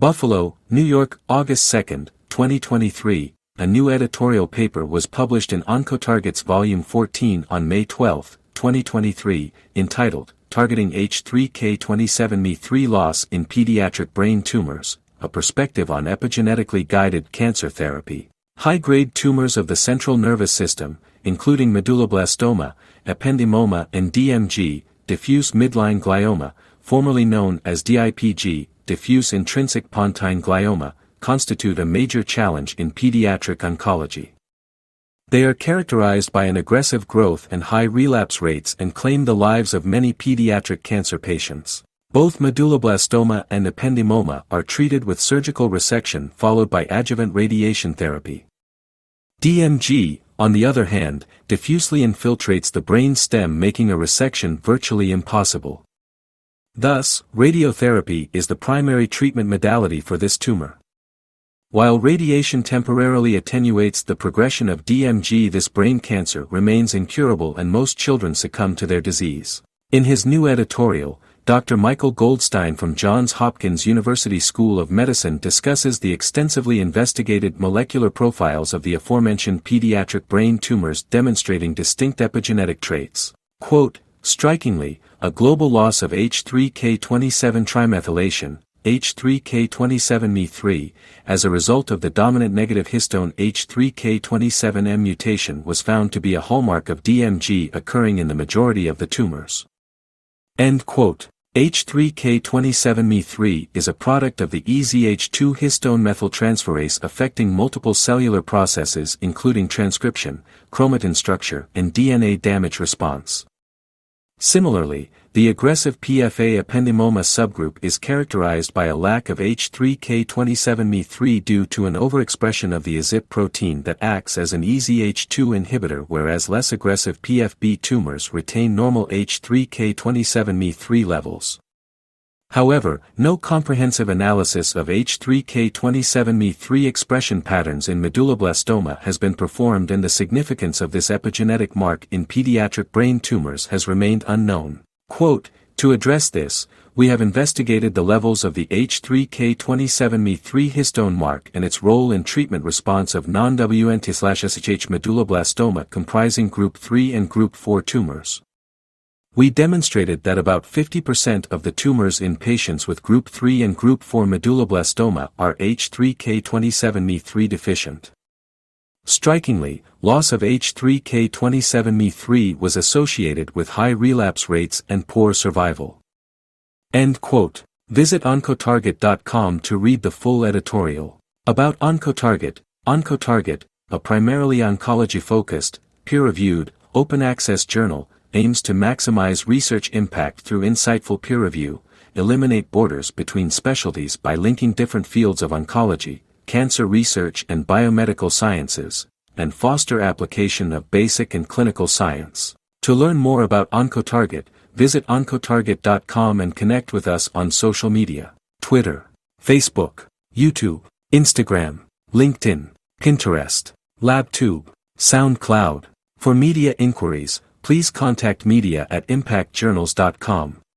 Buffalo, New York, August 2, 2023, a new editorial paper was published in Oncotarget's Volume 14 on May 12, 2023, entitled, Targeting H3K27Me3 Loss in Pediatric Brain Tumors, a Perspective on Epigenetically Guided Cancer Therapy. High-grade tumors of the central nervous system, including medulloblastoma, ependymoma and DMG, diffuse midline glioma, formerly known as DIPG, diffuse intrinsic pontine glioma, constitute a major challenge in pediatric oncology. They are characterized by an aggressive growth and high relapse rates and claim the lives of many pediatric cancer patients. Both medulloblastoma and ependymoma are treated with surgical resection followed by adjuvant radiation therapy. DMG, on the other hand, diffusely infiltrates the brain stem making a resection virtually impossible. Thus, radiotherapy is the primary treatment modality for this tumor. While radiation temporarily attenuates the progression of DMG this brain cancer remains incurable and most children succumb to their disease. In his new editorial, Dr. Michael Goldstein from Johns Hopkins University School of Medicine discusses the extensively investigated molecular profiles of the aforementioned pediatric brain tumors demonstrating distinct epigenetic traits. Quote, Strikingly, a global loss of H3K27 trimethylation, H3K27Me3, as a result of the dominant negative histone H3K27M mutation was found to be a hallmark of DMG occurring in the majority of the tumors. End quote. H3K27Me3 is a product of the EZH2 histone methyltransferase affecting multiple cellular processes including transcription, chromatin structure, and DNA damage response. Similarly, the aggressive PFA ependymoma subgroup is characterized by a lack of H3K27Me3 due to an overexpression of the EZHIP protein that acts as an EZH2 inhibitor whereas less aggressive PFB tumors retain normal H3K27Me3 levels. However, no comprehensive analysis of H3K27Me3 expression patterns in medulloblastoma has been performed and the significance of this epigenetic mark in pediatric brain tumors has remained unknown. Quote, to address this, we have investigated the levels of the H3K27Me3 histone mark and its role in treatment response of non-WNT/SHH medulloblastoma comprising group 3 and group 4 tumors. We demonstrated that about 50% of the tumors in patients with group 3 and group 4 medulloblastoma are H3K27Me3 deficient. Strikingly, loss of H3K27Me3 was associated with high relapse rates and poor survival. End quote. Visit Oncotarget.com to read the full editorial. About Oncotarget, Oncotarget, a primarily oncology-focused, peer-reviewed, open-access journal, aims to maximize research impact through insightful peer review, eliminate borders between specialties by linking different fields of oncology, cancer research and biomedical sciences, and foster application of basic and clinical science. To learn more about OncoTarget, visit oncotarget.com and connect with us on social media, Twitter, Facebook, YouTube, Instagram, LinkedIn, Pinterest, LabTube, SoundCloud. For media inquiries, please contact media at impactjournals.com.